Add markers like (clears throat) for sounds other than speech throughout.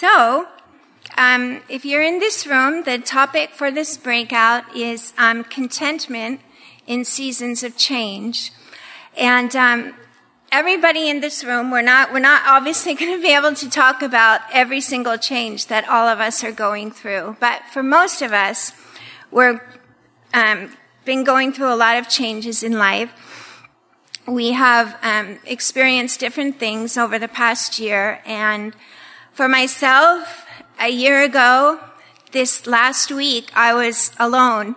So, um, if you're in this room, the topic for this breakout is um, contentment in seasons of change. And um, everybody in this room, we're not we're not obviously (laughs) going to be able to talk about every single change that all of us are going through, but for most of us, we've um, been going through a lot of changes in life. We have um, experienced different things over the past year, and for myself, a year ago, this last week, I was alone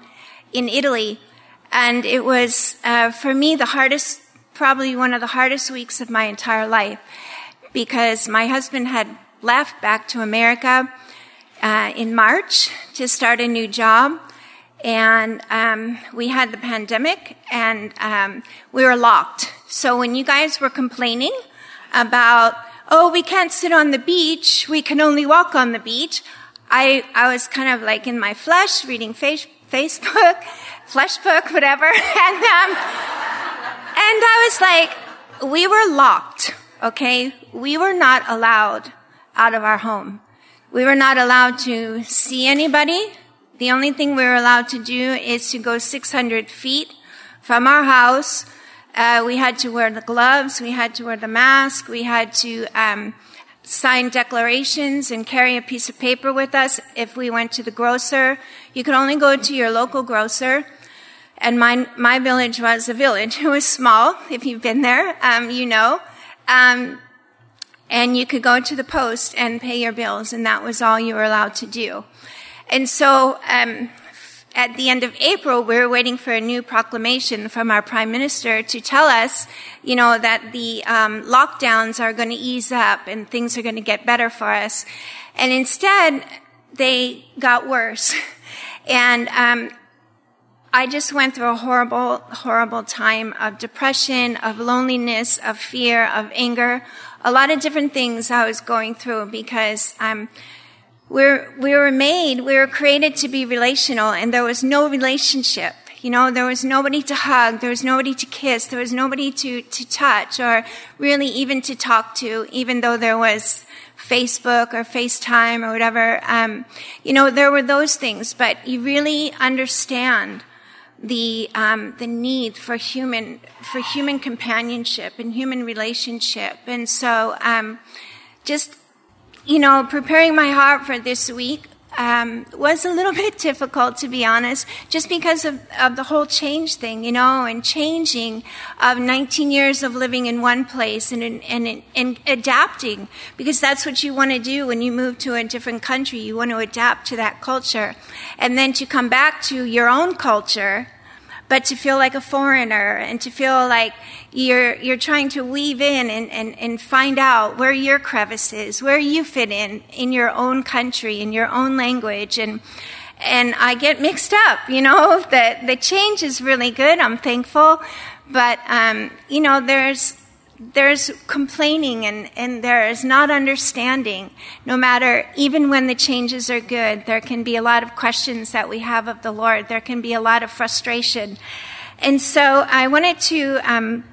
in Italy, and it was uh, for me the hardest, probably one of the hardest weeks of my entire life, because my husband had left back to America uh, in March to start a new job and um, we had the pandemic and um, we were locked. So when you guys were complaining about, oh, we can't sit on the beach, we can only walk on the beach, I, I was kind of like in my flesh reading face, Facebook, (laughs) Fleshbook, whatever, (laughs) and, um, and I was like, we were locked, okay? We were not allowed out of our home. We were not allowed to see anybody. The only thing we were allowed to do is to go 600 feet from our house. Uh, we had to wear the gloves, we had to wear the mask, we had to um, sign declarations and carry a piece of paper with us if we went to the grocer. You could only go to your local grocer. And my, my village was a village. (laughs) It was small. If you've been there, um, you know. Um, and you could go to the post and pay your bills, and that was all you were allowed to do. And so, um, at the end of April, we were waiting for a new proclamation from our prime minister to tell us, you know, that the um, lockdowns are going to ease up and things are going to get better for us. And instead, they got worse. (laughs) And um, I just went through a horrible, horrible time of depression, of loneliness, of fear, of anger, a lot of different things I was going through because I'm. Um, we're, we were made, we were created to be relational, and there was no relationship. You know, there was nobody to hug, there was nobody to kiss, there was nobody to, to touch, or really even to talk to, even though there was Facebook or FaceTime or whatever. Um, you know, there were those things, but you really understand the um, the need for human for human companionship and human relationship, and so um, just you know, preparing my heart for this week um, was a little (laughs) bit difficult, to be honest, just because of, of the whole change thing, you know, and changing of 19 years of living in one place and, and, and, adapting, because that's what you want to do when you move to a different country. You want to adapt to that culture. And then to come back to your own culture but to feel like a foreigner and to feel like you're, you're trying to weave in and, and, and find out where your crevice is, where you fit in, in your own country, in your own language. And, and I get mixed up, you know, (laughs) the, the change is really good. I'm thankful. But, um, you know, there's, there's complaining and, and there is not understanding. No matter, even when the changes are good, there can be a lot of questions that we have of the Lord. There can be a lot of frustration. And so I wanted to um,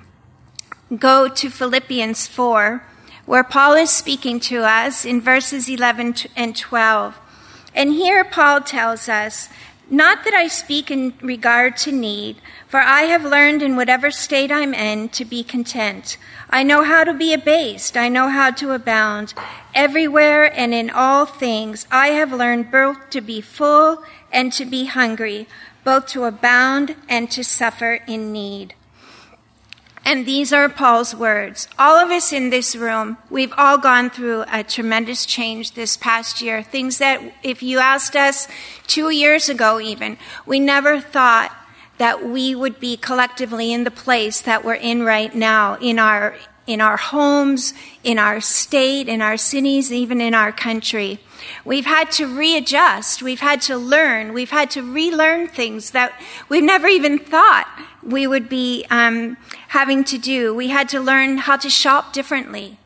go to Philippians 4, where Paul is speaking to us in verses 11 and 12. And here Paul tells us, not that I speak in regard to need, for I have learned in whatever state I'm in to be content. I know how to be abased. I know how to abound. Everywhere and in all things, I have learned both to be full and to be hungry, both to abound and to suffer in need. And these are Paul's words. All of us in this room, we've all gone through a tremendous change this past year. Things that if you asked us two years ago even, we never thought that we would be collectively in the place that we're in right now in our in our homes, in our state, in our cities, even in our country. We've had to readjust. We've had to learn. We've had to relearn things that we've never even thought we would be um, having to do. We had to learn how to shop differently.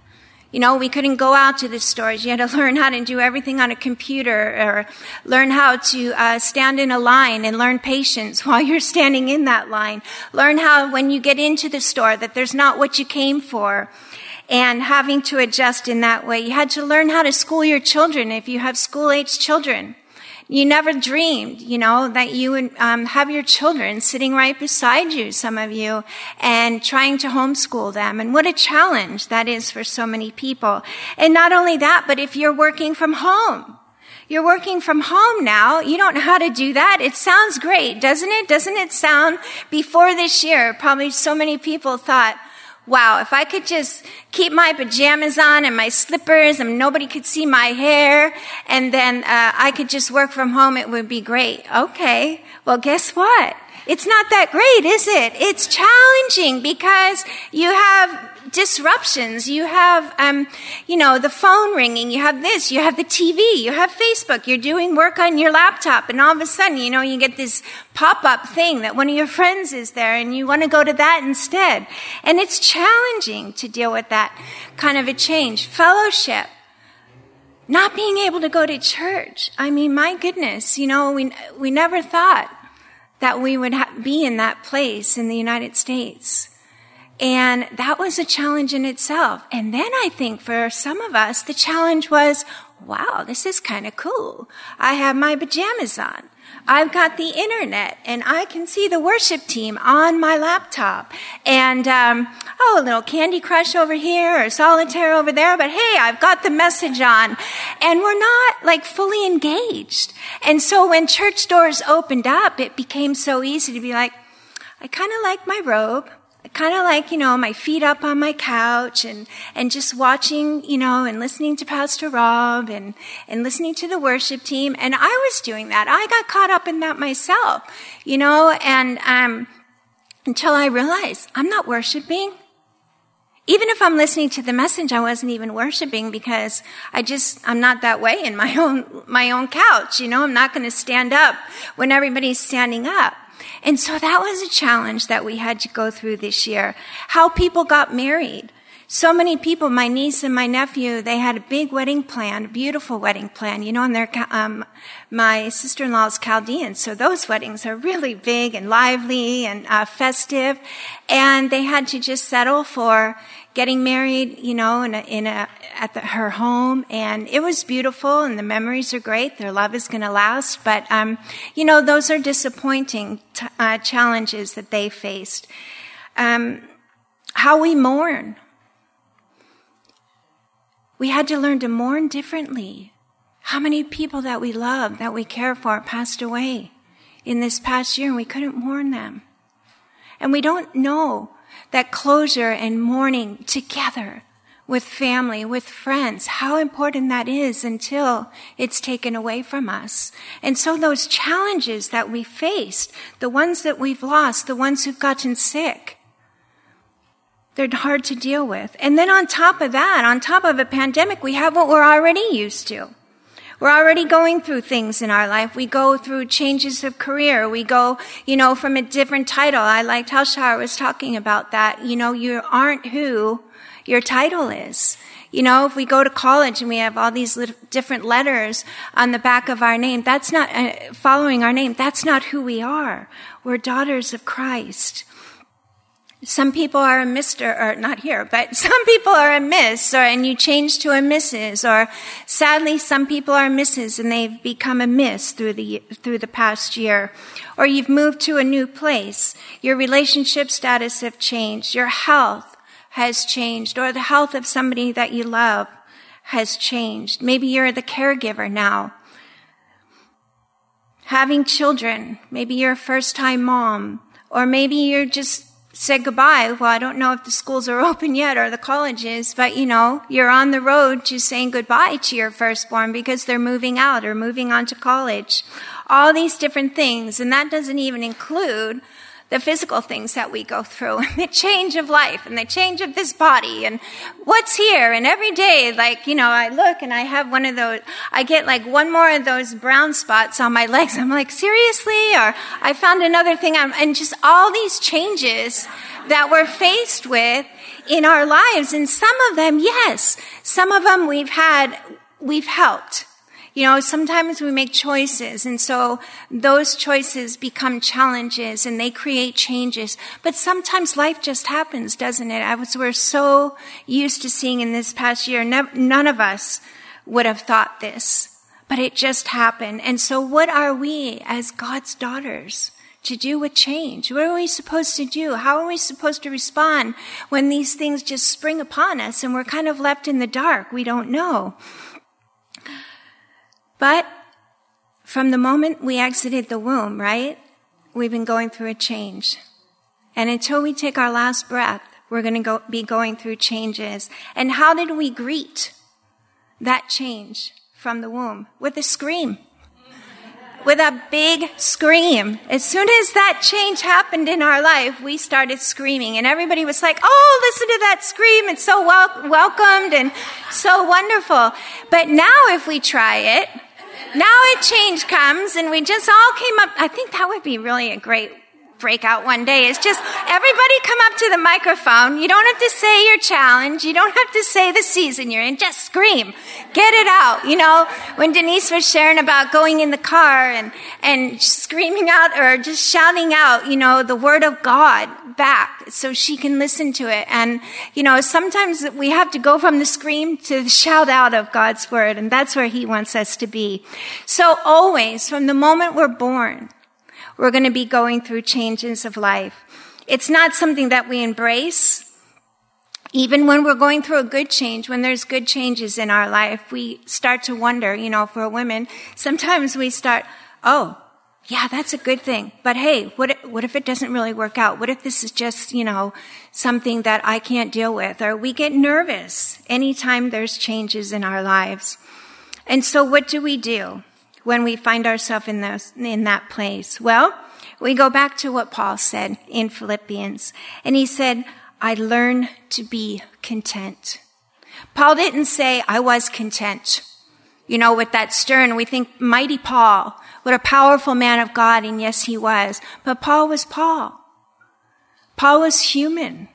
You know, we couldn't go out to the stores. You had to (laughs) learn how to do everything on a computer or learn how to uh, stand in a line and learn patience (laughs) while you're standing in that line. Learn how when you get into the store that there's not what you came for. and having to adjust in that way. You had to learn how to school your children if you have school age children. You never dreamed, you know, that you would um, have your children sitting right beside you, some of you, and trying to homeschool them. And what a challenge that is for so many people. And not only that, but if you're working from home, you're working from home now. You don't know how to do that. It sounds great, doesn't it? Doesn't it sound before this year? Probably so many people thought, wow, if I could just keep my pajamas on and my slippers and nobody could see my hair and then uh, I could just work from home, it would be great. Okay. Well, guess what? It's not that great, is it? It's challenging because you have disruptions. You have, um, you know, the phone ringing. You have this. You have the TV. You have Facebook. You're doing work on your laptop, and all of a sudden, you know, you get this pop-up thing that one of your friends is there, and you want to go to that instead. And it's challenging to deal with that kind of a change. Fellowship. Not being able to go to church. I mean, my goodness, you know, we, we never thought that we would ha- be in that place in the United States. And that was a challenge in itself. And then I think for some of us, the challenge was, wow, this is kind of cool. I have my pajamas on. I've got the internet and I can see the worship team on my laptop. And, um, oh, a little Candy Crush over here or Solitaire over there, but hey, I've got the message on. And we're not like fully engaged. And so when church doors opened up, it became so easy to be like, I kind of like my robe kind of like, you know, my feet up on my couch and, and just watching, you know, and listening to Pastor Rob and, and listening to the worship team. And I was doing that. I got caught up in that myself, you know, and, um, until I realized I'm not worshiping. Even if I'm listening to the message, I wasn't even worshiping because I just, I'm not that way in my (laughs) own, my own couch. You know, I'm not going to stand up when everybody's standing up. And so that was a challenge that we had to go through this year. How people got married. So many people, my niece and my nephew, they had a big wedding plan, a beautiful wedding plan, you know, and they're, um, my sister-in-law's Chaldean. So those weddings are really big and lively and uh, festive. And they had to just settle for getting married, you know, in a, in a at the, her home, and it was beautiful, and the memories are great. Their love is going to last, but um, you know, those are disappointing t- uh, challenges that they faced. Um, how we mourn. We had to learn to mourn differently. How many people that we love, that we care for, passed away in this past year, and we couldn't mourn them. And we don't know that closure and mourning together with family, with friends, how important that is until it's taken away from us. And so those challenges that we faced, the ones that we've lost, the ones who've gotten sick, they're hard to deal with. And then on top of that, on top of a pandemic, we have what we're already used to. We're already going through things in our life. We go through changes of career. We go, you know, from a different title. I liked how Shara was talking about that. You know, you aren't who your title is. You know, if we go to college and we have all these different letters on the back of our name, that's not uh, following our name. That's not who we are. We're daughters of Christ. Some people are a Mr. or not here, but (laughs) some people are a Miss or, and you change to a Mrs. or sadly some people are Mrs. and they've become a Miss through the, through the past year. Or you've moved to a new place. Your relationship status have changed. Your health has changed or the health of somebody that you love has changed. Maybe you're the caregiver now. Having children. Maybe you're a first time mom or maybe you're just said goodbye. Well, I don't know if the schools are (laughs) open yet or the colleges, but you know, you're on the road to saying goodbye to your firstborn because they're moving out or moving on to college. All these different things. And that doesn't even include the physical things that we go through (laughs) and the change of life and the change of this body and what's here. And every day, like, you know, I look and I have one of those, I get like one more of those brown spots on my (laughs) legs. I'm like, seriously? Or I found another thing. I'm, and just all these changes that we're faced with in our lives. And some of them, yes, some of them we've had, we've helped You know, sometimes we make choices and so those choices become challenges and they create changes. But sometimes life just happens, doesn't it? I was, we're so used to seeing in this past year, none of us would have thought this, but it just happened. And so what are we as God's daughters? to do with change? What are we supposed to do? How are we supposed to respond when these things just spring upon us and we're kind of left in the dark? We don't know. But from the moment we exited the womb, right? We've been going through a change. And until we take our last breath, we're going to go, be going through changes. And how did we greet that change from the womb? With a scream. With a big scream. As soon as that change happened in our life, we started screaming and everybody was like, Oh, listen to that scream. It's so wel- welcomed and so wonderful. But now if we try it, now a change comes and we just all came up. I think that would be really a great breakout one day is just everybody come up to the microphone. You don't have to say your challenge. You don't have to say the season you're in. Just scream. Get it out. You know, when Denise was sharing about going in the car and, and screaming out or just shouting out, you know, the word of God back so she can listen to it. And, you know, sometimes we have to go from the scream to the shout out of God's word. And that's where he wants us to be. So always from the moment we're born, we're going to be going through changes of life. It's not something that we embrace. Even when we're going through a good change, when there's good changes in our life, we start to wonder, you know, for women, sometimes we start, oh, yeah, that's a good thing. But hey, what if, what if it doesn't really work out? What if this is just, you know, something that I can't deal with? Or we get nervous anytime there's changes in our lives. And so what do we do? When we find ourselves in, those, in that place? Well, we go back to what Paul said in Philippians. And he said, I learn to be content. Paul didn't say, I was content. You know, with that stern, we think mighty Paul, what a powerful man of God. And yes, he was. But Paul was Paul. Paul was human.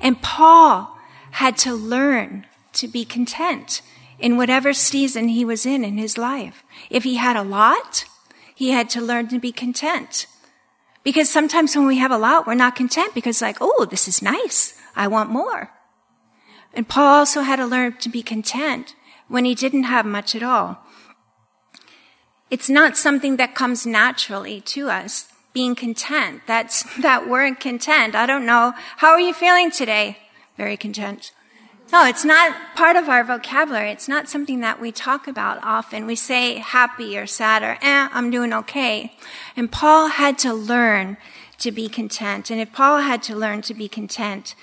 And Paul had to learn to be content in whatever season he was in in his life. If he had a lot, he had to learn to be content. Because sometimes when we have a lot, we're not content because like, oh, this is nice. I want more. And Paul also had to learn to be content when he didn't have much at all. It's not something that comes naturally to us, being content. That's (laughs) that word content. I don't know. How are you feeling today? Very content. No, it's not part of our vocabulary. It's not something that we talk about often. We say happy or sad or, eh, I'm doing okay. And Paul had to learn to be content. And if Paul had to learn to be content,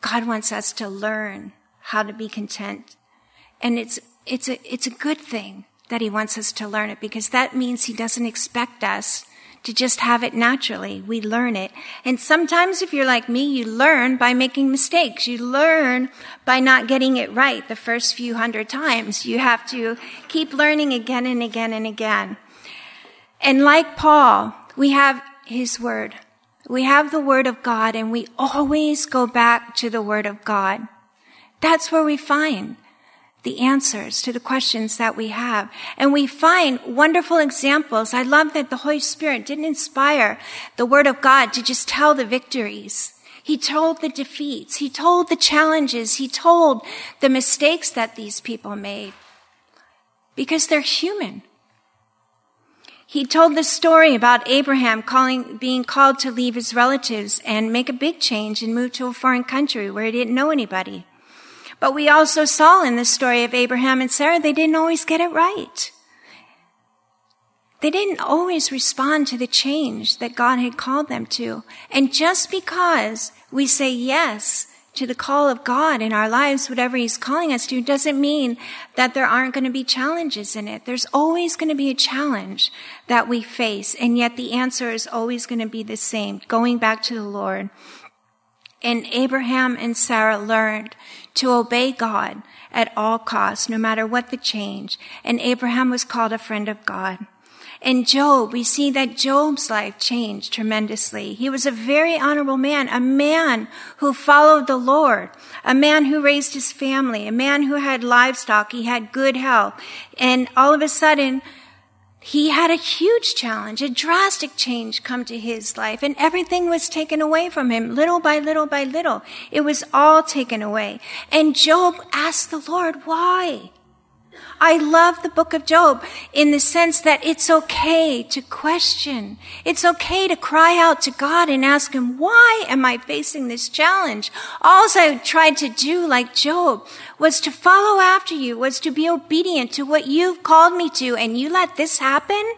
God wants us to learn how to be content. And it's, it's a, it's a good thing that he wants us to learn it because that means he doesn't expect us to just have it naturally. We learn it. And sometimes if you're like me, you learn by making mistakes. You learn by not getting it right the first few hundred times. You have to keep learning again and again and again. And like Paul, we have his word. We have the word of God and we always go back to the word of God. That's where we find the answers to the questions that we have. And we find wonderful examples. I love that the Holy Spirit didn't inspire the Word of God to just tell the victories. He told the defeats. He told the challenges. He told the mistakes that these people made. Because they're human. He told the story about Abraham calling, being called to leave his relatives and make a big change and move to a foreign country where he didn't know anybody. But we also saw in the story of Abraham and Sarah, they didn't always get it right. They didn't always respond to the change that God had called them to. And just because we say yes to the call of God in our lives, whatever He's calling us to, doesn't mean that there aren't going to be challenges in it. There's always going to be a challenge that we face. And yet the answer is always going to be the same, going back to the Lord. And Abraham and Sarah learned to obey God at all costs, no matter what the change. And Abraham was called a friend of God. In Job, we see that Job's life changed tremendously. He was a very honorable man, a man who followed the Lord, a man who raised his family, a man who had livestock, he had good health. And all of a sudden, he had a huge challenge, a drastic change come to his life, and everything was taken away from him, little by little by little. It was all taken away. And Job asked the Lord, why? I love the book of Job in the sense that it's okay to question. It's okay to cry out to God and ask Him, why am I facing this challenge? All I tried to do, like Job, was to follow after you, was to be obedient to what you've called me to, and you let this happen?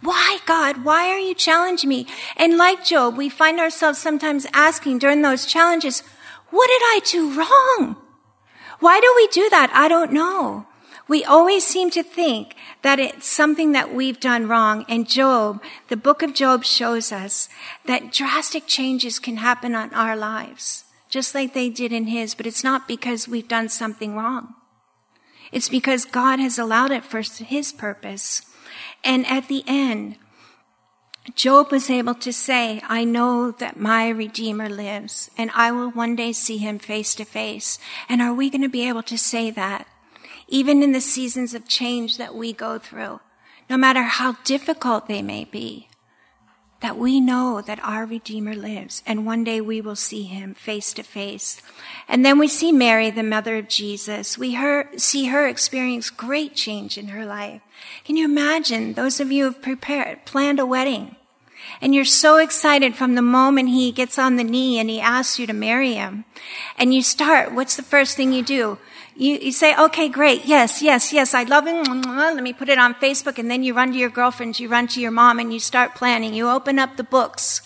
Why, God? Why are you challenging me? And like Job, we find ourselves sometimes asking during those challenges, what did I do wrong? Why do we do that? I don't know. We always seem to think that it's something that we've done wrong. And Job, the book of Job shows us that drastic changes can happen on our lives, just like they did in his, but it's not because we've done something wrong. It's because God has allowed it for his purpose. And at the end, Job was able to say, I know that my Redeemer lives and I will one day see him face to face. And are we going to be able to say that? Even in the seasons of change that we go through, no matter how difficult they may be, that we know that our Redeemer lives and one day we will see him face to face. And then we see Mary, the mother of Jesus. We her, see her experience great change in her life. Can you imagine those of you who have prepared, planned a wedding? And you're so excited from the moment he gets on the knee and he asks you to marry him. And you start, what's the first thing you do? You, you say, okay, great. Yes, yes, yes. I love him. Let me put it on Facebook. And then you run to your girlfriends, you run to your mom and you start planning. You open up the books.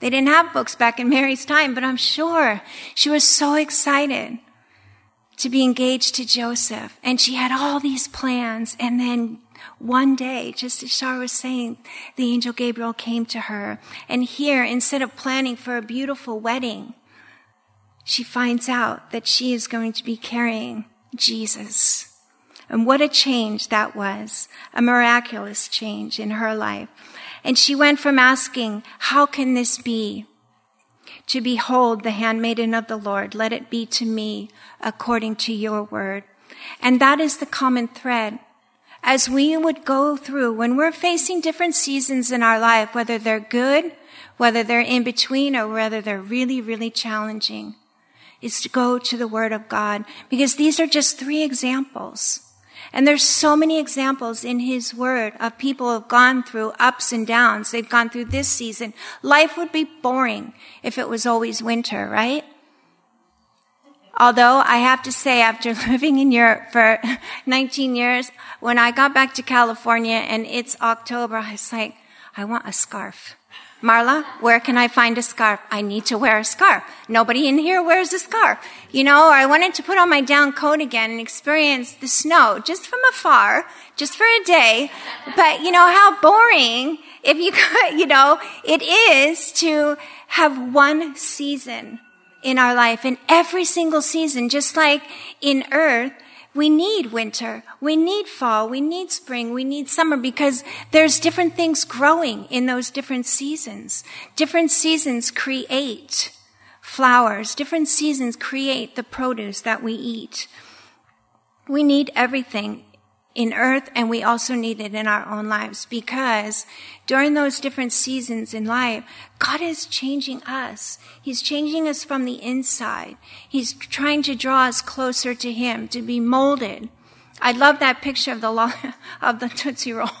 They didn't have books back in (laughs) Mary's time, but I'm sure she was so excited to be engaged to Joseph. And she had all these plans. And then one day, just as Shar was saying, the angel Gabriel came to her. And here, instead of planning for a beautiful wedding, she finds out that she is going to be carrying Jesus. And what a change that was. A miraculous change in her life. And she went from asking, how can this be? To behold the handmaiden of the Lord. Let it be to me according to your word. And that is the common thread. As we would go through when we're facing different seasons in our life, whether they're good, whether they're in between, or whether they're really, really challenging is to go to the Word of God because these are just three examples. And there's so many examples in His Word of people who have gone through ups and downs. They've gone through this season. Life would be boring if it was always winter, right? Although I have to say, after (laughs) living in Europe for (laughs) 19 years, when I got back to California and it's October, I was like, I want a scarf. Marla, where can I find a scarf? I need to wear a scarf. Nobody in here wears a scarf. You know, I wanted to put on my down coat again and experience the snow just from afar, just for a day. But you know how boring if you, (laughs) could, you know, it is to have one season in our life and every single season, just like in earth, we need winter. We need fall. We need spring. We need summer because there's different things growing in those different seasons. Different seasons create flowers. Different seasons create the produce that we eat. We need everything in earth and we also need it in our own lives because during those different seasons in life, God is changing us. He's changing us from the inside. He's trying to draw us closer to Him, to be molded. I love that picture of the, (laughs) of the Tootsie Roll. (laughs)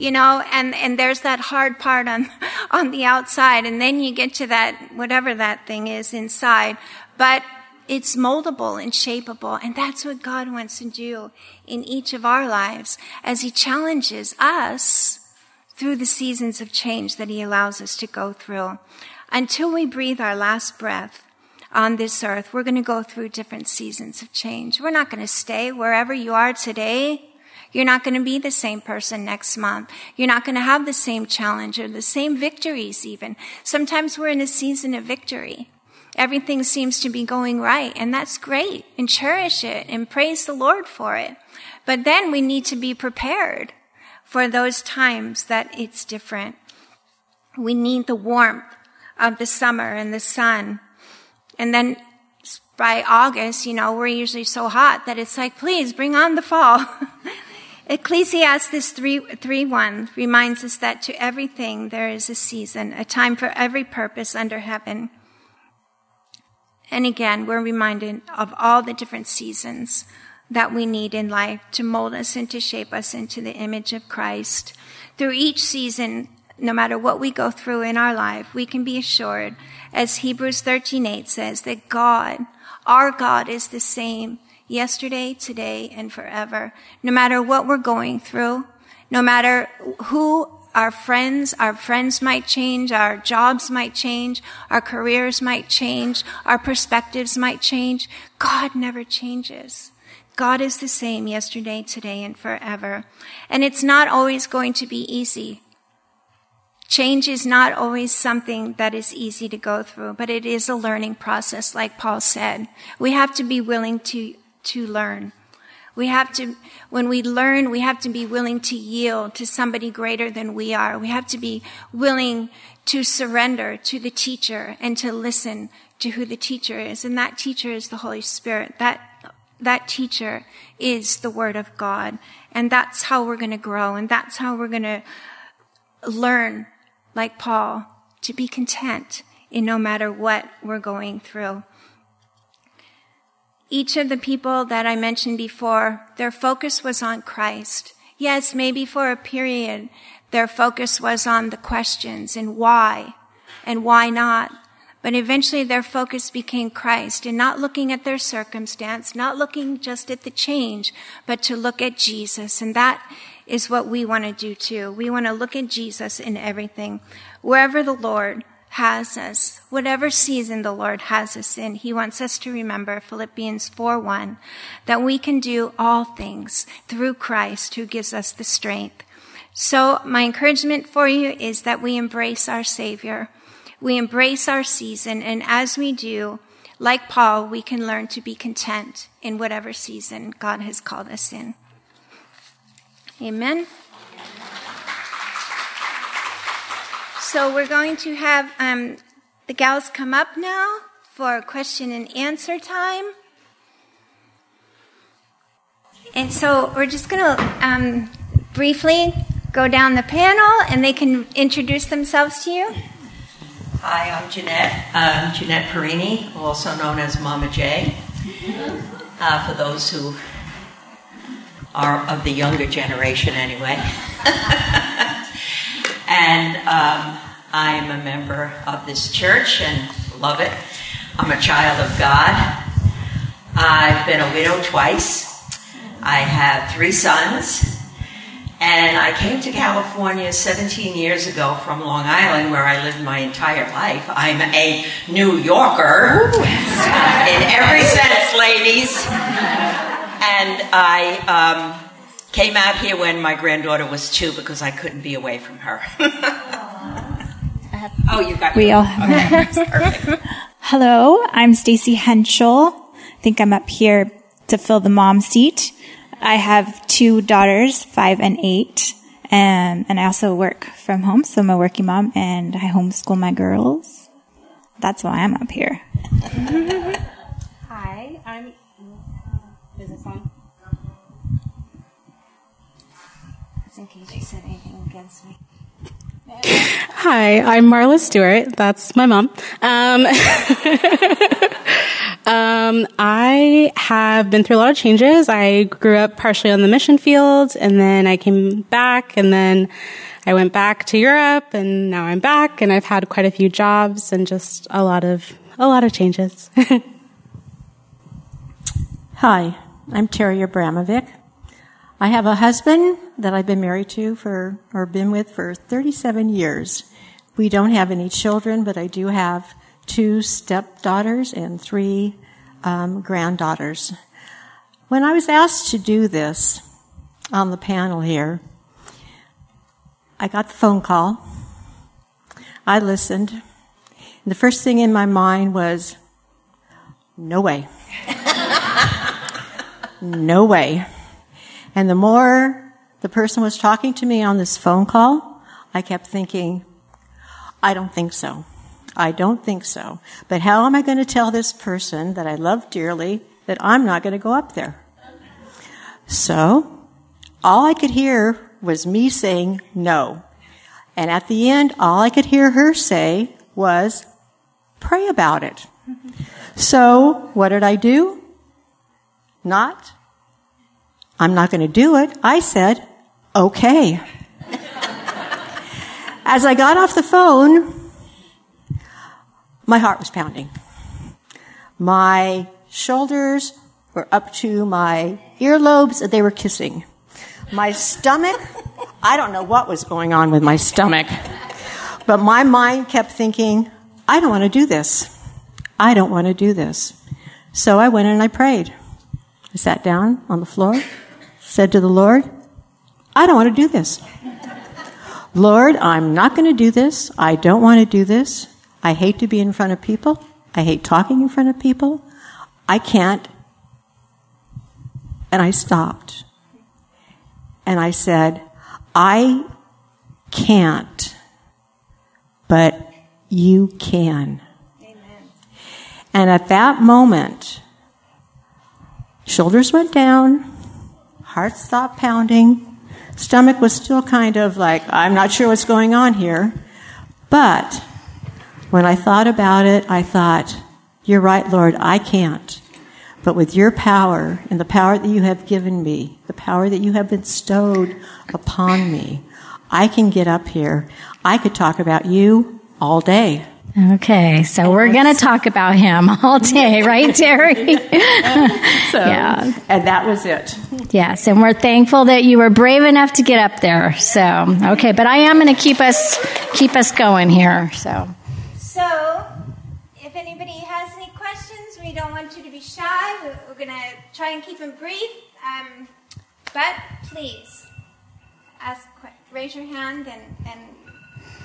You know, and, and there's that hard part on, (laughs) on the outside, and then you get to that, whatever that thing is inside. But it's moldable and shapeable. And that's what God wants to do in each of our lives as He challenges us through the seasons of change that He allows us to go through. Until we breathe our last breath on this earth, we're going to go through different seasons of change. We're not going to stay wherever you are today. You're not going to be the same person next month. You're not going to have the same challenge or the same victories even. Sometimes we're in a season of victory everything seems to be going right. And that's great. And cherish it and praise the Lord for it. But then we need to be prepared for those times that it's different. We need the warmth of the summer and the sun. And then by August, you know, we're usually so hot that it's like, please bring on the fall. (laughs) Ecclesiastes 3, 3 1 reminds us that to everything there is a season, a time for every purpose under heaven. And again, we're reminded of all the different seasons that we need in life to mold us and to shape us into the image of Christ. Through each season, no matter what we go through in our life, we can be assured, as Hebrews 13:8 says, that God, our God is the same yesterday, today, and forever. No matter what we're going through, no matter who our friends, our friends might change, our jobs might change, our careers might change, our perspectives might change. God never changes. God is the same yesterday, today, and forever. And it's not always going to be easy. Change is not always something that is easy to go through, but it is a learning process, like Paul said. We have to be willing to, to learn. We have to, when we learn, we have to be willing to yield to somebody greater than we are. We have to be willing to surrender to the teacher and to listen to who the teacher is. And that teacher is the Holy Spirit. That, that teacher is the Word of God. And that's how we're going to grow. And that's how we're going to learn, like Paul, to be content in no matter what we're going through each of the people that I mentioned before, their focus was on Christ. Yes, maybe for a period, their focus was on the questions and why and why not. But eventually their focus became Christ and not looking at their circumstance, not looking just at the change, but to look at Jesus. And that is what we want to do too. We want to look at Jesus in everything. Wherever the Lord has us, whatever season the Lord has us in, He wants us to remember Philippians 4 1, that we can do all things through Christ who gives us the strength. So my encouragement for you is that we embrace our Savior. We embrace our season, and as we do, like Paul, we can learn to be content in whatever season God has called us in. Amen. So we're going to have um, the gals come up now for question and answer time. And so we're just going to um, briefly go down the panel and they can introduce themselves to you. Hi, I'm Jeannette. I'm Jeannette Pierini, also known as Mama J. Uh, for those who are of the younger generation, anyway. (laughs) and um, I'm a member of this church and love it. I'm a child of God. I've been a widow twice. I have three sons. And I came to California 17 years ago from Long Island, where I lived my entire life. I'm a New Yorker in every sense, ladies. And I um, Came out here when my granddaughter was two because I couldn't be away from her. (laughs) oh, you got we all have okay. (laughs) Hello, I'm Stacy Henschel. I think I'm up here to fill the mom seat. I have two daughters, five and eight, and and I also work from home, so I'm a working mom, and I homeschool my girls. That's why I'm up here. Hi, I'm. Is this on? in case you said anything against me. Hi, I'm Marla Stewart. That's my mom. Um, (laughs) um, I have been through a lot of changes. I grew up partially on the mission field, and then I came back, and then I went back to Europe, and now I'm back, and I've had quite a few jobs and just a lot of a lot of changes. (laughs) Hi, I'm Teri Abramovic. I have a husband that I've been married to for, or been with for 37 years. We don't have any children, but I do have two stepdaughters and three um, granddaughters. When I was asked to do this on the panel here, I got the phone call. I listened. And the first thing in my mind was, no way. (laughs) no way. And the more the person was talking to me on this phone call, I kept thinking, I don't think so. I don't think so. But how am I going to tell this person that I love dearly that I'm not going to go up there? So, all I could hear was me saying no. And at the end, all I could hear her say was, pray about it. So, what did I do? Not. I'm not going to do it. I said, okay. As I got off the phone, my heart was pounding. My shoulders were up to my earlobes, they were kissing. My stomach, I don't know what was going on with my stomach, but my mind kept thinking, I don't want to do this. I don't want to do this. So I went and I prayed. I sat down on the floor, said to the Lord, I don't want to do this. Lord, I'm not going to do this. I don't want to do this. I hate to be in front of people. I hate talking in front of people. I can't. And I stopped. And I said, I can't, but you can. Amen. And at that moment, shoulders went down, heart stopped pounding, stomach was still kind of like, I'm not sure what's going on here. But when I thought about it, I thought, You're right, Lord, I can't. But with your power and the power that you have given me, the power that you have bestowed upon me, I can get up here. I could talk about you all day. Okay, so we're going to talk about him all day, right, Teri? (laughs) so, yeah. And that was it. Yes, and we're thankful that you were brave enough to get up there. So, okay, but I am going to keep us keep us going here. So. So, if anybody has any questions, we don't want you to be shy. We're, we're going to try and keep them brief. Um, but please ask, raise your hand, and, and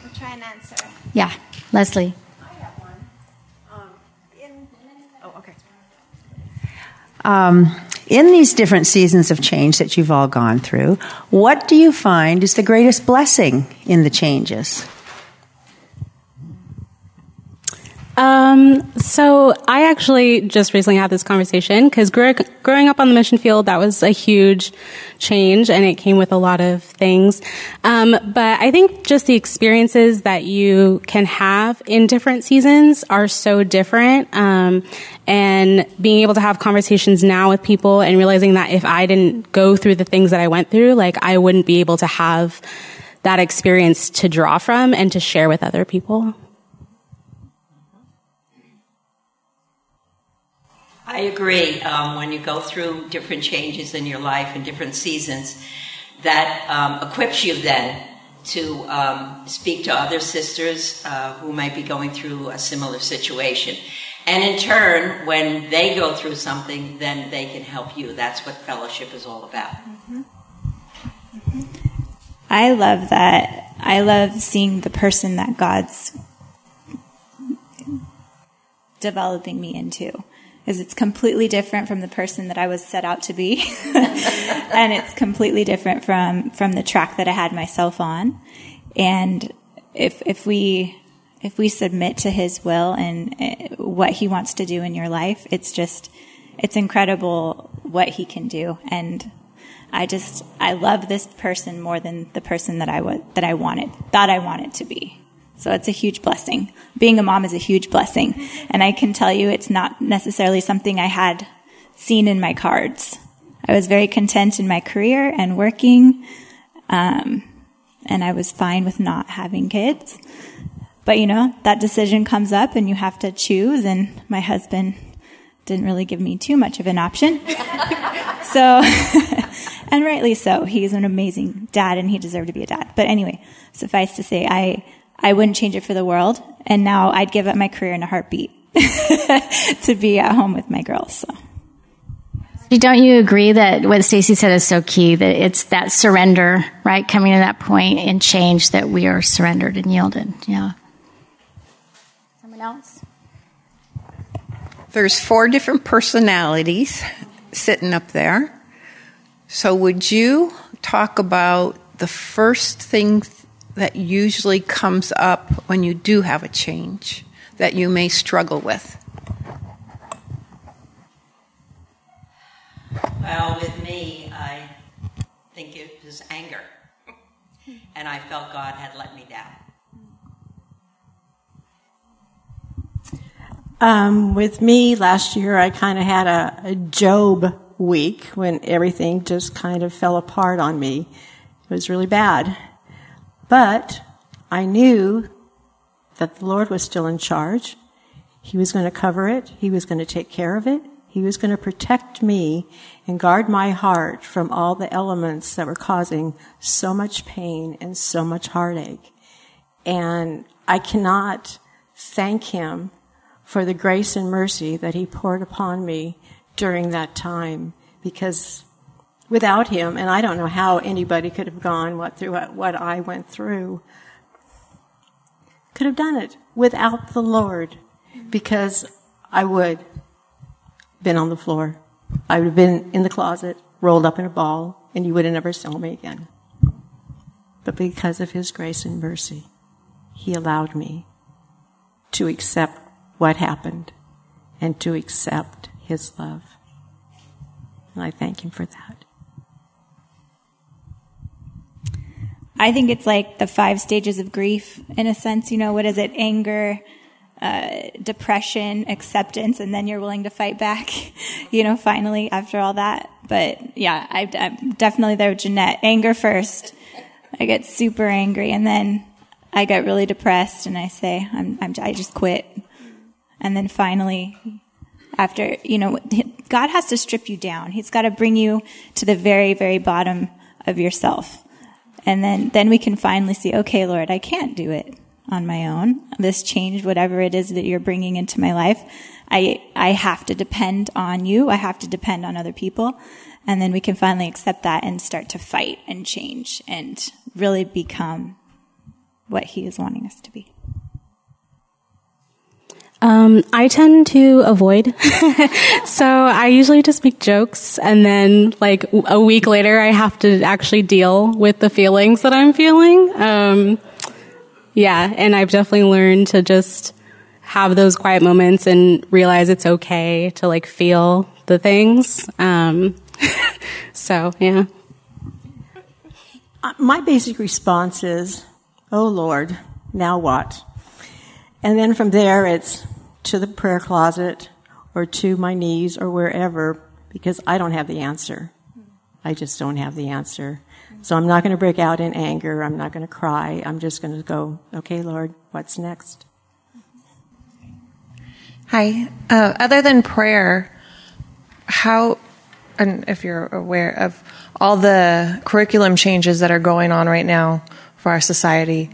we'll try and answer. Yeah, Leslie. I have one. Um, in, oh, okay. Um, in these different seasons of change that you've all gone through, what do you find is the greatest blessing in the changes? Um, so I actually just recently had this conversation because growing up on the mission field, that was a huge change and it came with a lot of things. Um, but I think just the experiences that you can have in different seasons are so different. Um, and being able to have conversations now with people and realizing that if I didn't go through the things that I went through, like I wouldn't be able to have that experience to draw from and to share with other people. I agree. Um, when you go through different changes in your life and different seasons, that um, equips you then to um, speak to other sisters uh, who might be going through a similar situation. And in turn, when they go through something, then they can help you. That's what fellowship is all about. Mm-hmm. Mm-hmm. I love that. I love seeing the person that God's developing me into is it's completely different from the person that I was set out to be. (laughs) and it's completely different from, from the track that I had myself on. And if, if we, if we submit to his will and uh, what he wants to do in your life, it's just, it's incredible what he can do. And I just, I love this person more than the person that I would, that I wanted, thought I wanted to be. So it's a huge blessing. Being a mom is a huge blessing. And I can tell you it's not necessarily something I had seen in my cards. I was very content in my career and working, um, and I was fine with not having kids. But you know, that decision comes up and you have to choose, and my husband didn't really give me too much of an option. (laughs) so, (laughs) and rightly so. He's an amazing dad and he deserved to be a dad. But anyway, suffice to say, I I wouldn't change it for the world. And now I'd give up my career in a heartbeat (laughs) to be at home with my girls. So. Don't you agree that what Stacy said is so key that it's that surrender, right? Coming to that point in change that we are surrendered and yielded. Yeah. Someone else? There's four different personalities sitting up there. So, would you talk about the first thing that usually comes up when you do have a change that you may struggle with? Well, with me, I think it was anger. And I felt God had let me down. Um, with me last year, I kind of had a, a Job week when everything just kind of fell apart on me. It was really bad. But I knew that the Lord was still in charge. He was going to cover it. He was going to take care of it. He was going to protect me and guard my heart from all the elements that were causing so much pain and so much heartache. And I cannot thank him for the grace and mercy that he poured upon me during that time because without him, and I don't know how anybody could have gone what through what, what I went through, could have done it without the Lord because I would have been on the floor. I would have been in the closet, rolled up in a ball, and you would have never saw me again. But because of his grace and mercy, he allowed me to accept what happened and to accept his love. And I thank him for that. I think it's like the five stages of grief in a sense. You know, what is it? Anger, uh, depression, acceptance, and then you're willing to fight back, (laughs) you know, finally after all that. But yeah, I, am definitely there with Jeannette. Anger first. I get super angry and then I get really depressed and I say, I'm, I'm, I just quit. And then finally, after, you know, God has to strip you down. He's got to bring you to the very, very bottom of yourself. And then, then we can finally see, okay, Lord, I can't do it on my own. This change, whatever it is that you're bringing into my life, I, I have to depend on you. I have to depend on other people. And then we can finally accept that and start to fight and change and really become what he is wanting us to be. Um, I tend to avoid. (laughs) so I usually just make jokes and then like a week later I have to actually deal with the feelings that I'm feeling. Um, yeah, and I've definitely learned to just have those quiet moments and realize it's okay to like feel the things. Um, (laughs) so yeah. Uh, my basic response is, "Oh Lord, now what?" And then from there, it's to the prayer closet or to my knees or wherever because I don't have the answer. I just don't have the answer. So I'm not going to break out in anger. I'm not going to cry. I'm just going to go, okay, Lord, what's next? Hi. Uh, other than prayer, how, and if you're aware of all the curriculum changes that are going on right now for our society,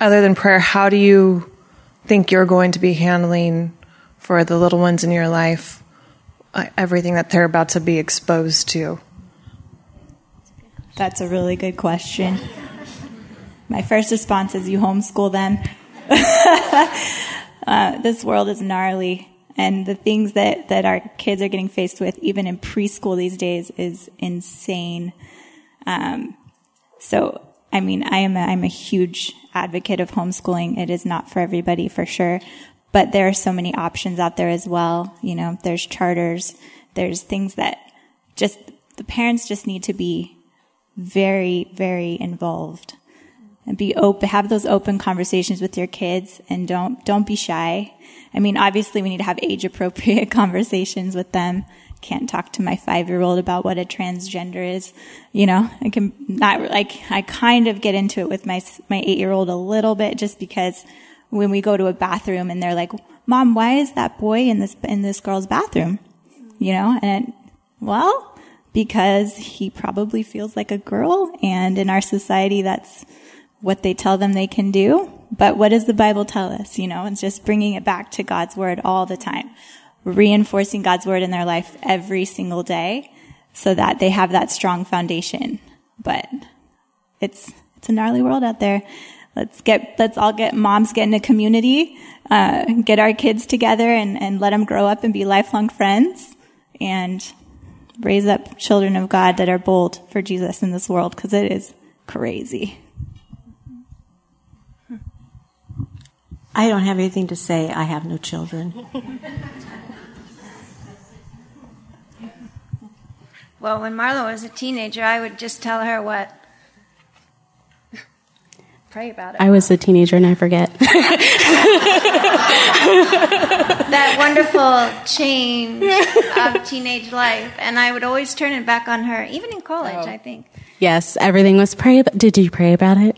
other than prayer, how do you think you're going to be handling for the little ones in your life uh, everything that they're about to be exposed to? That's a really good question. My first response is you homeschool them. (laughs) uh, this world is gnarly, and the things that, that our kids are getting faced with, even in preschool these days, is insane. Um, so I mean, I am a, I'm a huge advocate of homeschooling. It is not for everybody for sure, but there are so many options out there as well. You know, there's charters, there's things that just the parents just need to be very, very involved and be open, have those open conversations with your kids and don't, don't be shy. I mean, obviously we need to have age appropriate (laughs) conversations with them can't talk to my five year old about what a transgender is. You know, I can not like, I kind of get into it with my, my eight year old a little bit just because when we go to a bathroom and they're like, mom, why is that boy in this, in this girl's bathroom? You know, and well, because he probably feels like a girl and in our society that's what they tell them they can do. But what does the Bible tell us? You know, it's just bringing it back to God's word all the time reinforcing God's word in their life every single day so that they have that strong foundation. But it's, it's a gnarly world out there. Let's get, let's all get moms get in a community, uh, get our kids together and, and let them grow up and be lifelong friends. And raise up children of God that are bold for Jesus in this world because it is crazy. I don't have anything to say. I have no children. (laughs) Well, when Marla was a teenager, I would just tell her what. (laughs) Pray about it. I was a teenager and I forget. (laughs) that wonderful change of teenage life, and I would always turn it back on her, even in college, Oh. I think. yes, everything was pray. About, did you pray about it?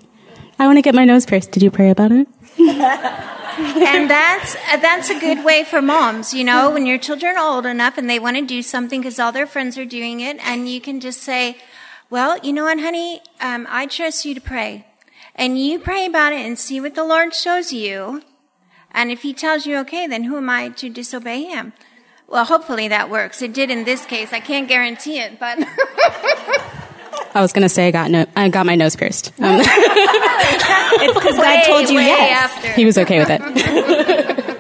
I want to get my nose pierced. Did you pray about it? (laughs) and that's uh, that's a good way for moms, you know, when your children are old enough and they want to do something because all their friends are doing it, and you can just say, "Well, you know what, honey, um, I trust you to pray, and you pray about it and see what the Lord shows you, and if He tells you okay, then who am I to disobey Him?" Well, hopefully that works. It did in this case. I can't guarantee it, but (laughs) I was going to say I got no, I got my nose pierced. Um, (laughs) It's because God told you yes. after. he was okay with it. (laughs)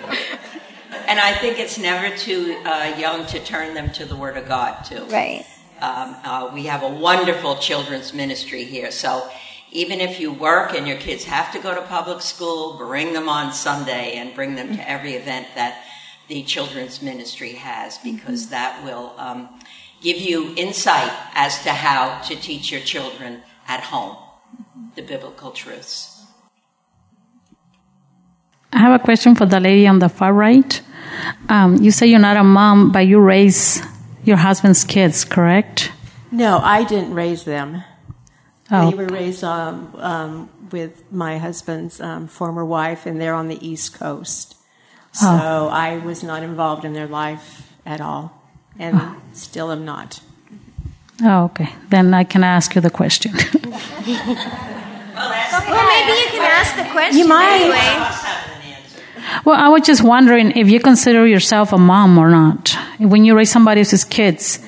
And I think it's never too uh, young to turn them to the Word of God, too. right. Um, uh, we have a wonderful children's ministry here. So even if you work and your kids have to go to public school, bring them on Sunday and bring them to every event that the children's ministry has because that will um, give you insight as to how to teach your children at home the biblical truths. I have a question for the lady on the far right. Um, you say you're not a mom, but you raise your husband's kids, correct? No, I didn't raise them. Oh. They were raised um, um, with my husband's um, former wife, and they're on the East Coast. So Oh. I was not involved in their life at all, and still am not. Oh, okay. Then I can ask you the question. Well, maybe you can ask the question You might. anyway. well, I was just wondering if you consider yourself a mom or not. When you raise somebody else's kids,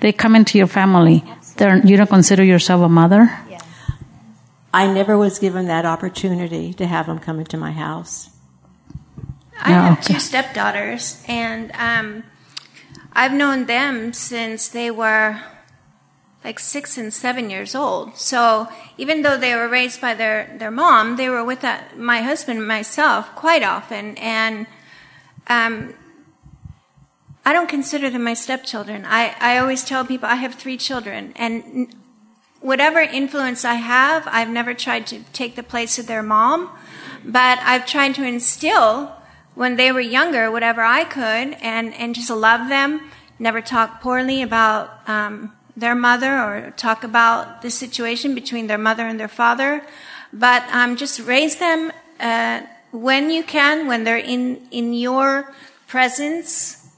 they come into your family. They're, you don't consider yourself a mother? I never was given that opportunity to have them come into my house. I Yeah, have okay. two stepdaughters, and um, I've known them since they were like six and seven years old. So even though they were raised by their, their mom, they were with that, my husband and myself quite often. And um, I don't consider them my stepchildren. I, I always tell people I have three children, and whatever influence I have, I've never tried to take the place of their mom, but I've tried to instill when they were younger whatever I could and, and just love them, never talk poorly about um, their mother or talk about the situation between their mother and their father, but um, just raise them uh, when you can, when they're in, in your presence,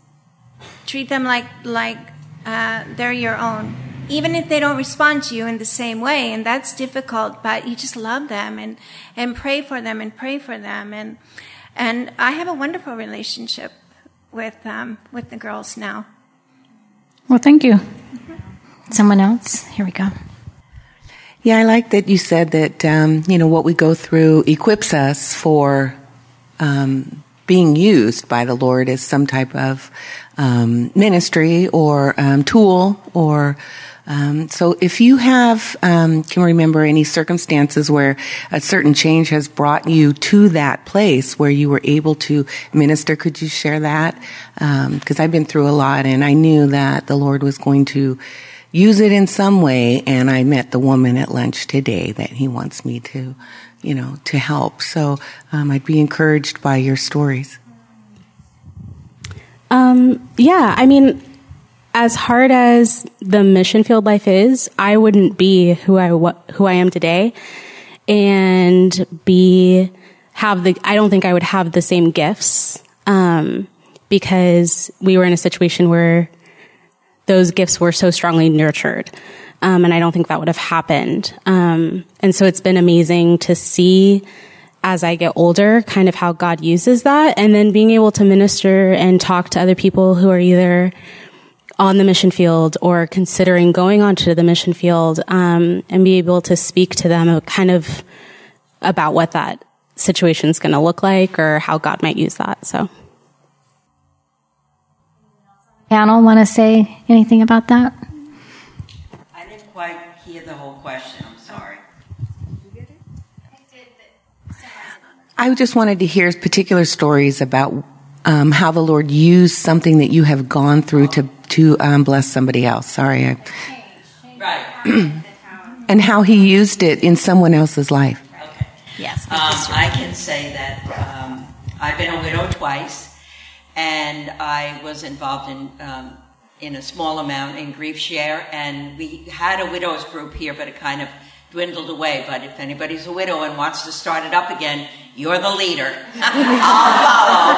treat them like like uh, they're your own. Even if they don't respond to you in the same way and that's difficult but you just love them and and pray for them and pray for them. And and i have a wonderful relationship with um, with the girls now Well, thank you. Someone else? Here we go. Yeah, I like that you said that, um, you know, what we go through equips us for um, being used by the Lord as some type of um, ministry or um, tool or. Um, so if you have, um, can remember any circumstances where a certain change has brought you to that place where you were able to minister, could you share that? Because I've been through a lot and I knew that the Lord was going to use it in some way. And I met the woman at lunch today that he wants me to, you know, to help. So um, I'd be encouraged by your stories. Um, yeah, I mean, as hard as the mission field life is, I wouldn't be who I who I am today, and be have the. I don't think I would have the same gifts um, because we were in a situation where those gifts were so strongly nurtured. Um, and I don't think that would have happened. Um, and so it's been amazing to see as I get older, kind of how God uses that, and then being able to minister and talk to other people who are either on the mission field or considering going onto the mission field, um, and be able to speak to them kind of about what that situation is going to look like or how God might use that. So. Panel want to say anything about that? I didn't quite hear the whole question. I'm sorry. I just wanted to hear particular stories about um, how the Lord used something that you have gone through to to um, bless somebody else. Sorry, I, Right. (clears throat) and how He used it in someone else's life. Okay. Yes. Um, I can say that um, I've been a widow twice, and I was involved in um, in a small amount in grief share, and we had a widows group here, but it kind of dwindled away. But if anybody's a widow and wants to start it up again, you're the leader. (laughs) I'll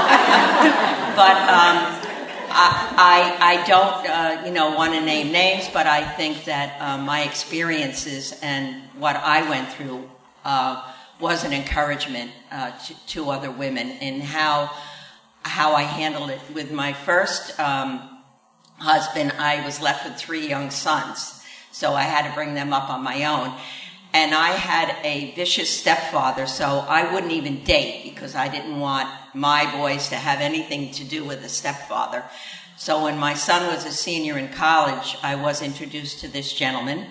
follow. but um, I, I, don't, uh, you know, want to name names, but I think that uh, my experiences and what I went through uh, was an encouragement uh, to, to other women in how how I handled it. With my first um, husband, I was left with three young sons, so I had to bring them up on my own. And I had a vicious stepfather, so I wouldn't even date because I didn't want my boys to have anything to do with a stepfather. So when my son was a senior in college, I was introduced to this gentleman.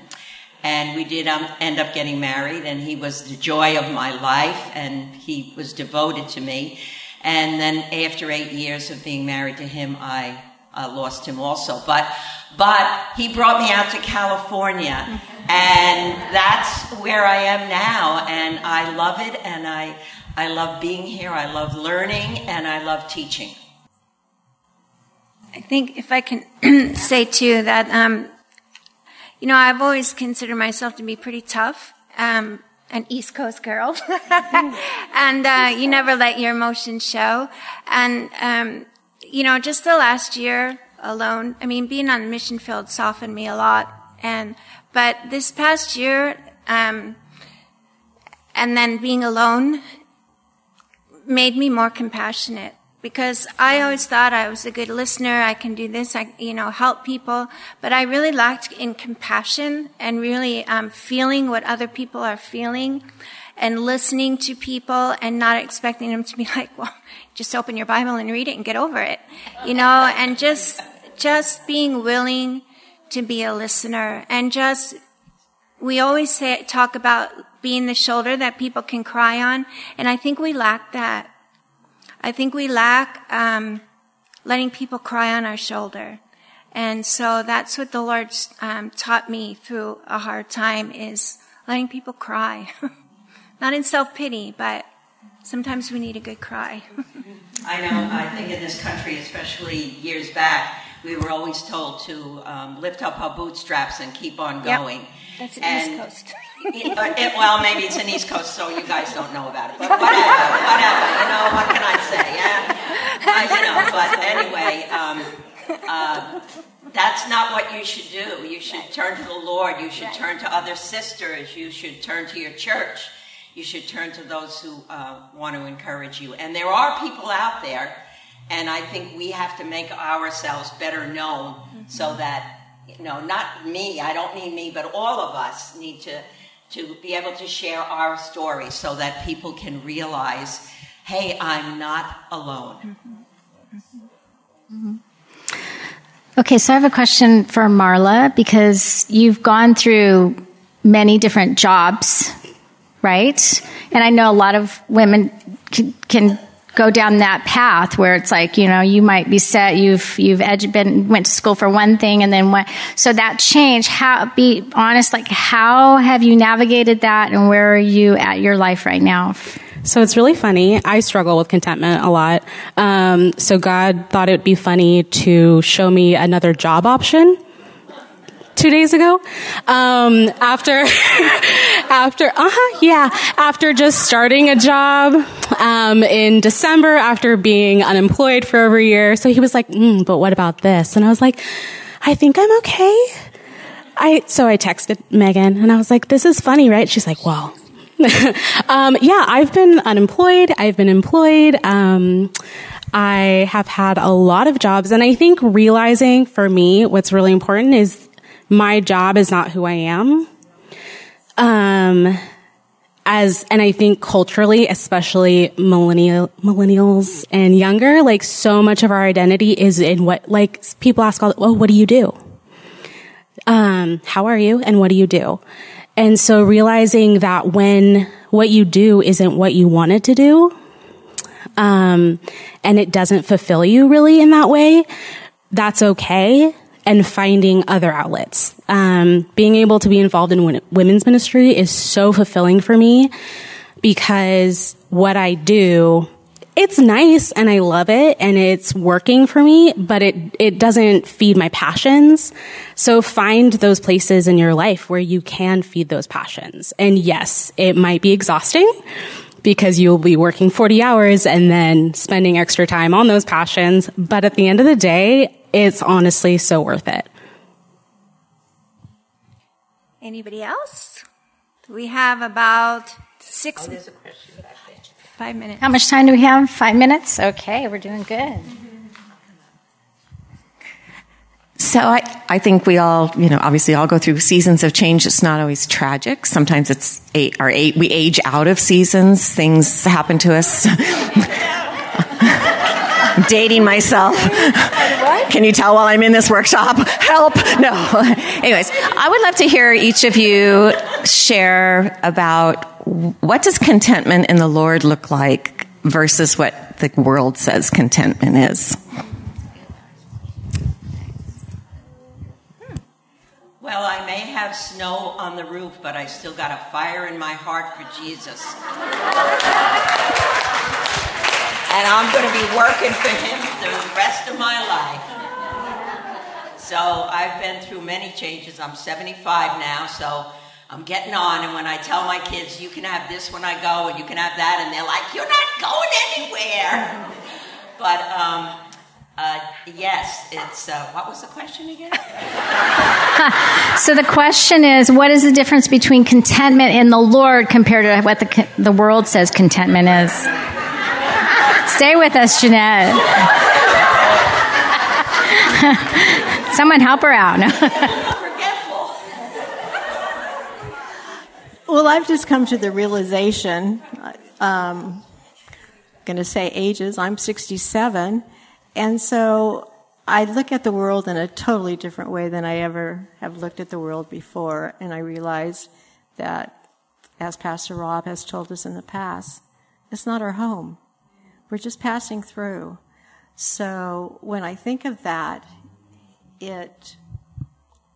And we did um, end up getting married and he was the joy of my life and he was devoted to me. And then after eight years of being married to him i uh, lost him also. But but he brought me out to california and that's where i am now. And i love it. And i i love being here. I love learning. And i love teaching. I think if I can (clears throat) say too that, um, you know, I've always considered myself to be pretty tough, um, an East Coast girl, (laughs) and uh, you never let your emotions show. And um, you know, just the last year alone, I mean, being on the mission field softened me a lot. And but this past year, um, and then being alone made me more compassionate because I always thought I was a good listener. I can do this, I, you know, help people. But I really lacked in compassion and really um, feeling what other people are feeling and listening to people and not expecting them to be (laughs) like, well, just open your Bible and read it and get over it, you know, and just, just being willing to be a listener and just, we always say, talk about being the shoulder that people can cry on. And I think we lack that. I think we lack um, letting people cry on our shoulder. And so that's what the Lord um, taught me through a hard time is letting people cry. (laughs) Not in self-pity, but sometimes we need a good cry. (laughs) I know, I think in this country, especially years back, we were always told to um, lift up our bootstraps and keep on Yep. going. That's an And- East Coast. It- uh, it- well, maybe it's an East Coast, so you guys don't know about it. But (laughs) whatever, whatever. You know, what can I say? Yeah, uh, you know. But anyway, um, uh, that's not what you should do. You should turn to the Lord. You should turn to other sisters. You should turn to your church. You should turn to those who uh, want to encourage you. And there are people out there, and I think we have to make ourselves better known so mm-hmm. that you know, not me. I don't mean me, but all of us need to to be able to share our story so that people can realize, hey, I'm not alone. Mm-hmm. Mm-hmm. Okay, so I have a question for Marla because you've gone through many different jobs, right? And I know a lot of women can, can go down that path where it's like, you know, you might be set, you've, you've edu- been, went to school for one thing and then went, so that change, how, be honest, like how have you navigated that and where are you at your life right now? So it's really funny. I struggle with contentment a lot. Um, so God thought it would be funny to show me another job option two days ago. Um, after, (laughs) after, uh huh, yeah, after just starting a job, um, in December after being unemployed for over a year. So he was like, mm, but what about this? And I was like, I think I'm okay. I, so I texted Megan and I was like, this is funny, right? She's like, well, (laughs) um, yeah, I've been unemployed. I've been employed. Um, I have had a lot of jobs, and I think realizing for me what's really important is my job is not who I am. Um, as, and I think culturally, especially millennial, millennials and younger, like so much of our identity is in what, like people ask all, well, what do you do? Um, how are you and what do you do? And so realizing that when what you do isn't what you wanted to do, um, and it doesn't fulfill you really in that way, that's okay. And finding other outlets. Um, being able to be involved in women's ministry is so fulfilling for me because what I do, it's nice and I love it and it's working for me, but it, it doesn't feed my passions. So find those places in your life where you can feed those passions. And yes, it might be exhausting because you'll be working 40 hours and then spending extra time on those passions. But at the end of the day, it's honestly so worth it. Anybody else? We have about six. Oh, five minutes. How much time do we have? Five minutes? Okay, we're doing good. So I, I think we all, you know, obviously all go through seasons of change. It's not always tragic. Sometimes it's eight, our eight, we age out of seasons. Things happen to us. (laughs) Dating myself. Can you tell while I'm in this workshop? Help! No. (laughs) Anyways, I would love to hear each of you share about what does contentment in the Lord look like versus what the world says contentment is. Well, I may have snow on the roof, but I still got a fire in my heart for Jesus. And I'm going to be working for Him through the rest of my life. So I've been through many changes. I'm 75 now, so I'm getting on. And when I tell my kids, you can have this when I go, and you can have that, and they're like, you're not going anywhere. But um, uh, yes, it's. Uh, what was the question again? (laughs) so the question is, what is the difference between contentment in the Lord compared to what the the world says contentment is? Stay with us, Jeannette. Someone help her out. well, I've just come to the realization. Um, going to say ages. I'm 67 and so I look at the world in a totally different way than I ever have looked at the world before. And I realize that, as Pastor Rob has told us in the past, it's not our home. We're just passing through. So when I think of that, it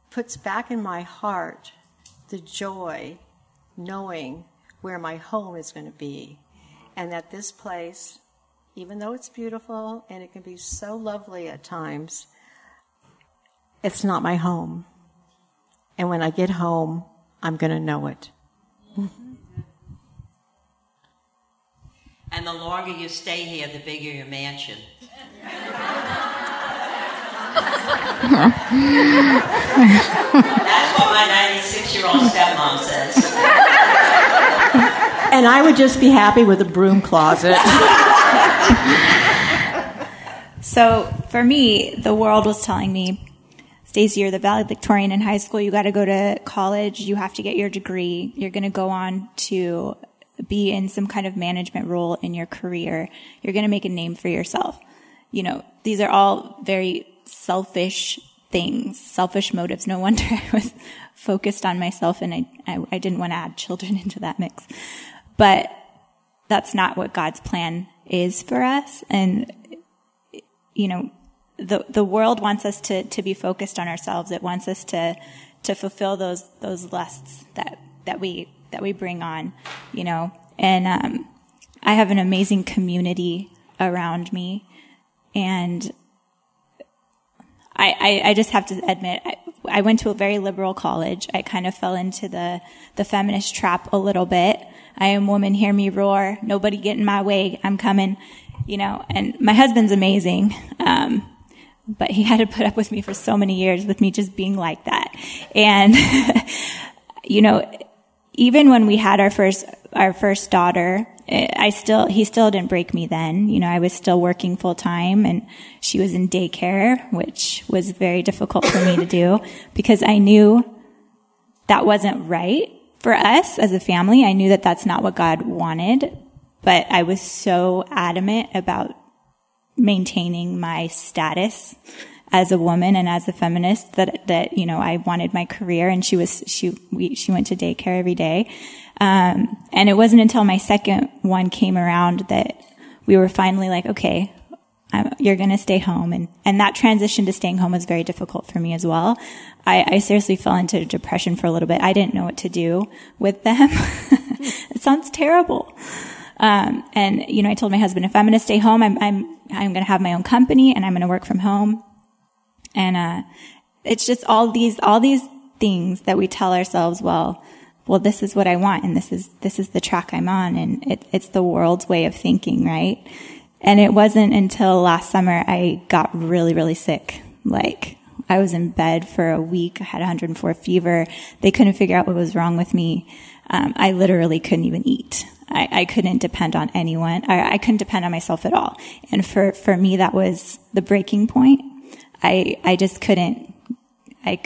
puts back in my heart the joy knowing where my home is going to be and that this place even though it's beautiful and it can be so lovely at times, it's not my home. And when I get home, I'm going to know it. Mm-hmm. And the longer you stay here, the bigger your mansion. (laughs) That's what my 96 year old stepmom says. (laughs) And I would just be happy with a broom closet. (laughs) so for me, the world was telling me, Stacy, you're the valedictorian in high school. You got to go to college. You have to get your degree. You're going to go on to be in some kind of management role in your career. You're going to make a name for yourself. You know, these are all very selfish things, selfish motives. No wonder (laughs) I was focused on myself and I, I, I didn't want to add children (laughs) into that mix. But that's not what God's plan is for us. And, you know, the, the world wants us to, to be focused on ourselves. It wants us to, to fulfill those, those lusts that, that we, that we bring on, you know, and, um, I have an amazing community around me and I, I, I, just have to admit, I, I, went to a very liberal college. I kind of fell into the, the feminist trap a little bit. I am woman, hear me roar. Nobody get in my way. I'm coming, you know, and my husband's amazing. Um, but he (laughs) had to put up with me for so many years with me just being like that. And, (laughs) you know, even when we had our first, our first daughter, eh, I still, he still didn't break me then. You know, I was still working full time and she was in daycare, which was very difficult for me to do because I knew that wasn't right for us as a family, I knew that that's not what God wanted, but I was so adamant about maintaining my status as a woman and as a feminist that that you know I wanted my career and she was she we, she went to daycare every day. Um, and it wasn't until my second one came around that we were finally like okay I'm, you're going to stay home. And and that transition to staying home was very difficult for me as well. I, I seriously fell into depression for a little bit. I didn't know what to do with them. (laughs) It sounds terrible. Um, and you know I told my husband if I'm going to stay home I'm I'm I'm going to have my own company and I'm going to work from home and, uh, it's just all these, all these things that we tell ourselves, well, well, this is what I want and this is, this is the track I'm on and it, it's the world's way of thinking, right? And it wasn't until last summer I got really, really sick. Like, I was in bed for a week. I had 104 fever. They couldn't figure out what was wrong with me. Um, I literally couldn't even eat. I, I couldn't depend on anyone. I, I couldn't depend on myself at all. And for, for me, that was the breaking point I, I just couldn't, I,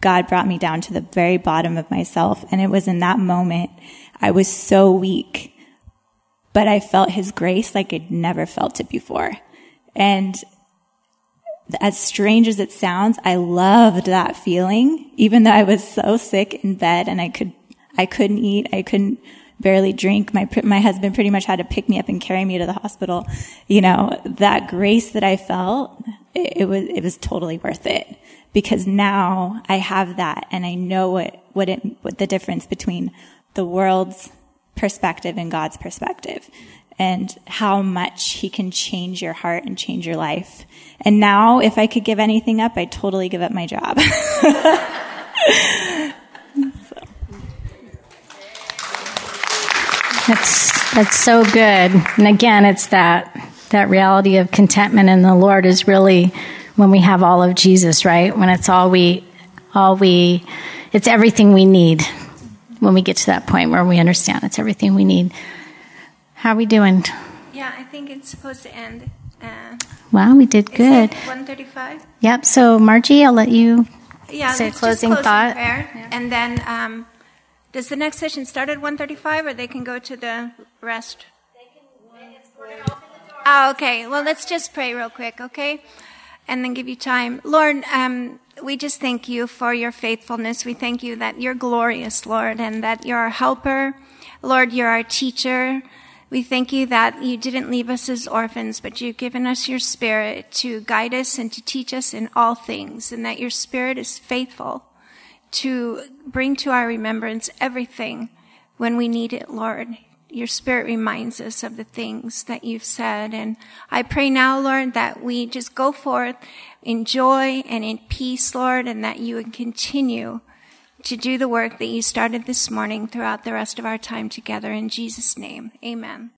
God brought me down to the very bottom of myself. And it was in that moment, I was so weak, but I felt his grace like I'd never felt it before. And as strange as it sounds, I loved that feeling, even though I was so sick in bed and I could, I couldn't eat, I couldn't barely drink. My, my husband pretty much had to pick me up and carry me to the hospital. You know, that grace that I felt, it, it was, it was totally worth it because now I have that and I know what, what it, what the difference between the world's perspective and God's perspective and how much he can change your heart and change your life. And now if I could give anything up, I'd totally give up my job. (laughs) That's that's so good. And again, it's that that reality of contentment in the Lord is really when we have all of Jesus, right? When it's all we all we it's everything we need. When we get to that point where we understand it's everything we need. How are we doing? Yeah, I think it's supposed to end. Uh, wow, we did good. 135. Yep. So, Margie, I'll let you yeah, say let's closing thought. Prayer, yeah. and then um, does the next session start at 135 or they can go to the rest? Oh, okay. Well, let's just pray real quick, okay? And then give you time. Lord, um, we just thank you for your faithfulness. We thank you that you're glorious, Lord, and that you're our helper. Lord, you're our teacher. We thank you that you didn't leave us as orphans, but you've given us your spirit to guide us and to teach us in all things, and that your spirit is faithful to bring to our remembrance everything when we need it, Lord. Your spirit reminds us of the things that you've said. And I pray now, Lord, that we just go forth in joy and in peace, Lord, and that you would continue to do the work that you started this morning throughout the rest of our time together. In Jesus' name, amen.